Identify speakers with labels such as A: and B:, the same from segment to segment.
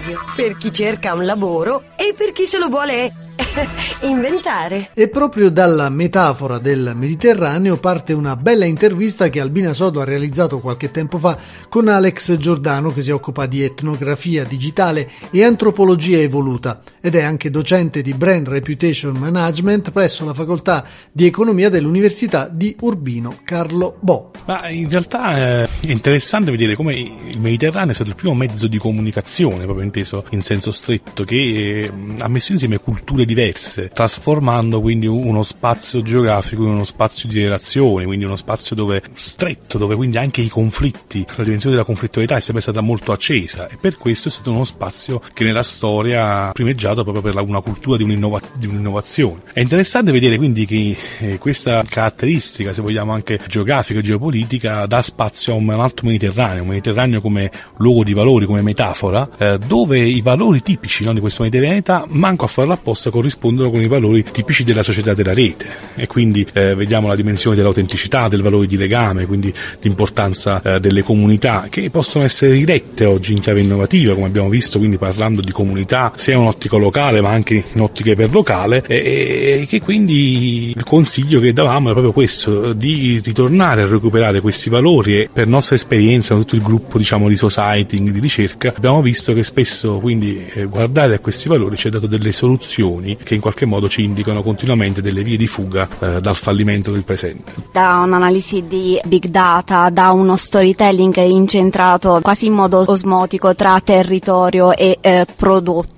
A: radio, per chi cerca un lavoro e per chi se lo vuole inventare.
B: E proprio dalla metafora del Mediterraneo parte una bella intervista che Albina Sodo ha realizzato qualche tempo fa con Alex Giordano che si occupa di etnografia digitale e antropologia evoluta ed è anche docente di Brand Reputation Management presso la facoltà di economia dell'Università di Urbino Carlo Bo.
C: Ma in realtà è interessante vedere come il Mediterraneo è stato il primo mezzo di comunicazione, proprio inteso in senso stretto, che ha messo insieme culture diverse, trasformando quindi uno spazio geografico in uno spazio di relazioni, quindi uno spazio dove stretto, dove quindi anche i conflitti, la dimensione della conflittualità è sempre stata molto accesa e per questo è stato uno spazio che nella storia ha primeggiato proprio per una cultura di, un'innova- di un'innovazione. È interessante vedere quindi che eh, questa caratteristica, se vogliamo anche geografica e geopolitica, dà spazio a un altro Mediterraneo, un Mediterraneo come luogo di valori, come metafora, eh, dove i valori tipici no, di questo Mediterraneo, manco a farlo apposta, corrispondono con i valori tipici della società della rete. E quindi eh, vediamo la dimensione dell'autenticità, del valore di legame, quindi l'importanza eh, delle comunità che possono essere rirette oggi in chiave innovativa, come abbiamo visto, quindi parlando di comunità sia in un'ottica locale ma anche in ottica iperlocale e, e che quindi il consiglio che davamo è proprio questo, di ritornare a recuperare questi valori e per nostra esperienza, tutto il gruppo diciamo di societing, di ricerca, abbiamo visto che spesso quindi eh, guardare a questi valori ci ha dato delle soluzioni che in qualche modo ci indicano continuamente delle vie di fuga eh, dal fallimento del presente.
D: Da un'analisi di big data, da uno storytelling incentrato quasi in modo osmotico tra territorio e eh,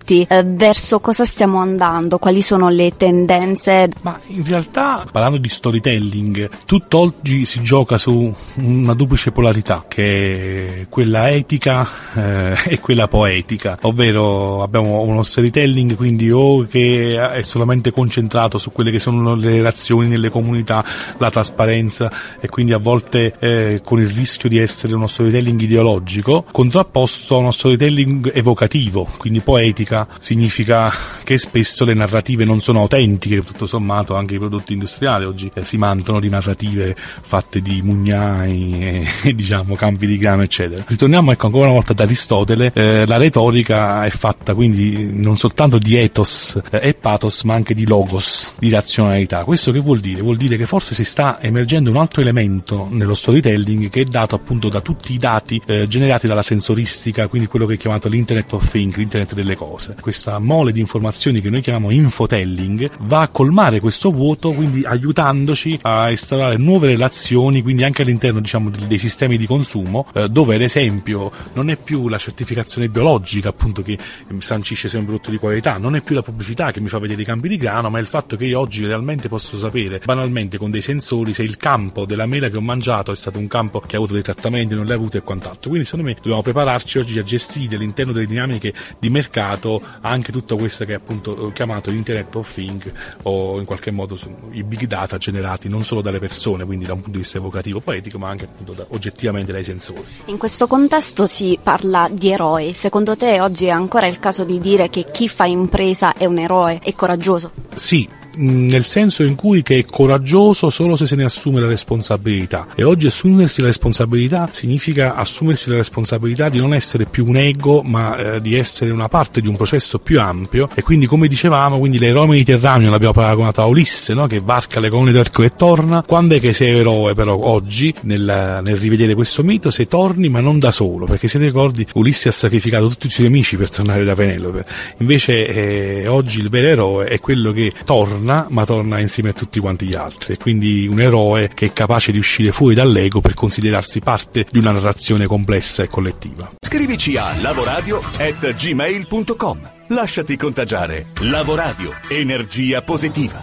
D: prodotti, eh, verso cosa stiamo andando? Quali sono le tendenze?
C: Ma in realtà, parlando di storytelling, tutto oggi si gioca su una duplice polarità, che è quella etica eh, e quella poetica, ovvero abbiamo uno storytelling quindi o che è solamente concentrato su quelle che sono le relazioni nelle comunità, la trasparenza e quindi a volte eh, con il rischio di essere uno storytelling ideologico, contrapposto a uno storytelling evocativo, quindi poetica, significa che spesso le narrative non sono autentiche, tutto sommato anche i prodotti industriali oggi eh, si mantano di narrative fatte di mugnai e, e diciamo campi di grano eccetera. Ritorniamo ecco ancora una volta ad Aristotele, eh, la retorica è fatta quindi non soltanto di ethos eh, pathos ma anche di logos, di razionalità. Questo che vuol dire? Vuol dire che forse si sta emergendo un altro elemento nello storytelling che è dato appunto da tutti i dati eh, generati dalla sensoristica, quindi quello che è chiamato l'internet of things, l'internet delle cose. Questa mole di informazioni che noi chiamiamo infotelling va a colmare questo vuoto, quindi aiutandoci a instaurare nuove relazioni, quindi anche all'interno diciamo dei sistemi di consumo, eh, dove ad esempio non è più la certificazione biologica appunto che sancisce se è un prodotto di qualità, non è più la pubblicità che mi fa vedere i campi di grano, ma è il fatto che io oggi realmente posso sapere banalmente con dei sensori se il campo della mela che ho mangiato è stato un campo che ha avuto dei trattamenti, non li ha avuti e quant'altro. Quindi secondo me dobbiamo prepararci oggi a gestire all'interno delle dinamiche di mercato anche tutta questa che è appunto chiamato Internet of Things o in qualche modo i big data generati non solo dalle persone, quindi da un punto di vista evocativo, poetico, ma anche appunto da, oggettivamente dai sensori.
D: In questo contesto si parla di eroi. Secondo te oggi è ancora il caso di dire che chi fa impresa è un eroe? e coraggioso.
C: Sì, nel senso in cui che è coraggioso solo se se ne assume la responsabilità. E oggi assumersi la responsabilità significa assumersi la responsabilità di non essere più un ego ma eh, di essere una parte di un processo più ampio. E quindi come dicevamo quindi l'eroe mediterraneo l'abbiamo paragonato a Ulisse no? che varca le colonne d'arco e torna. Quando è che sei eroe però oggi nel, nel rivedere questo mito se torni ma non da solo. Perché se ricordi Ulisse ha sacrificato tutti i suoi amici per tornare da Penelope. Invece eh, oggi il vero eroe è quello che torna torna, ma torna insieme a tutti quanti gli altri. Quindi un eroe che è capace di uscire fuori dall'ego per considerarsi parte di una narrazione complessa e collettiva.
E: Scrivici a lavoradio@gmail.com. Lasciati contagiare. Lavoradio, energia positiva.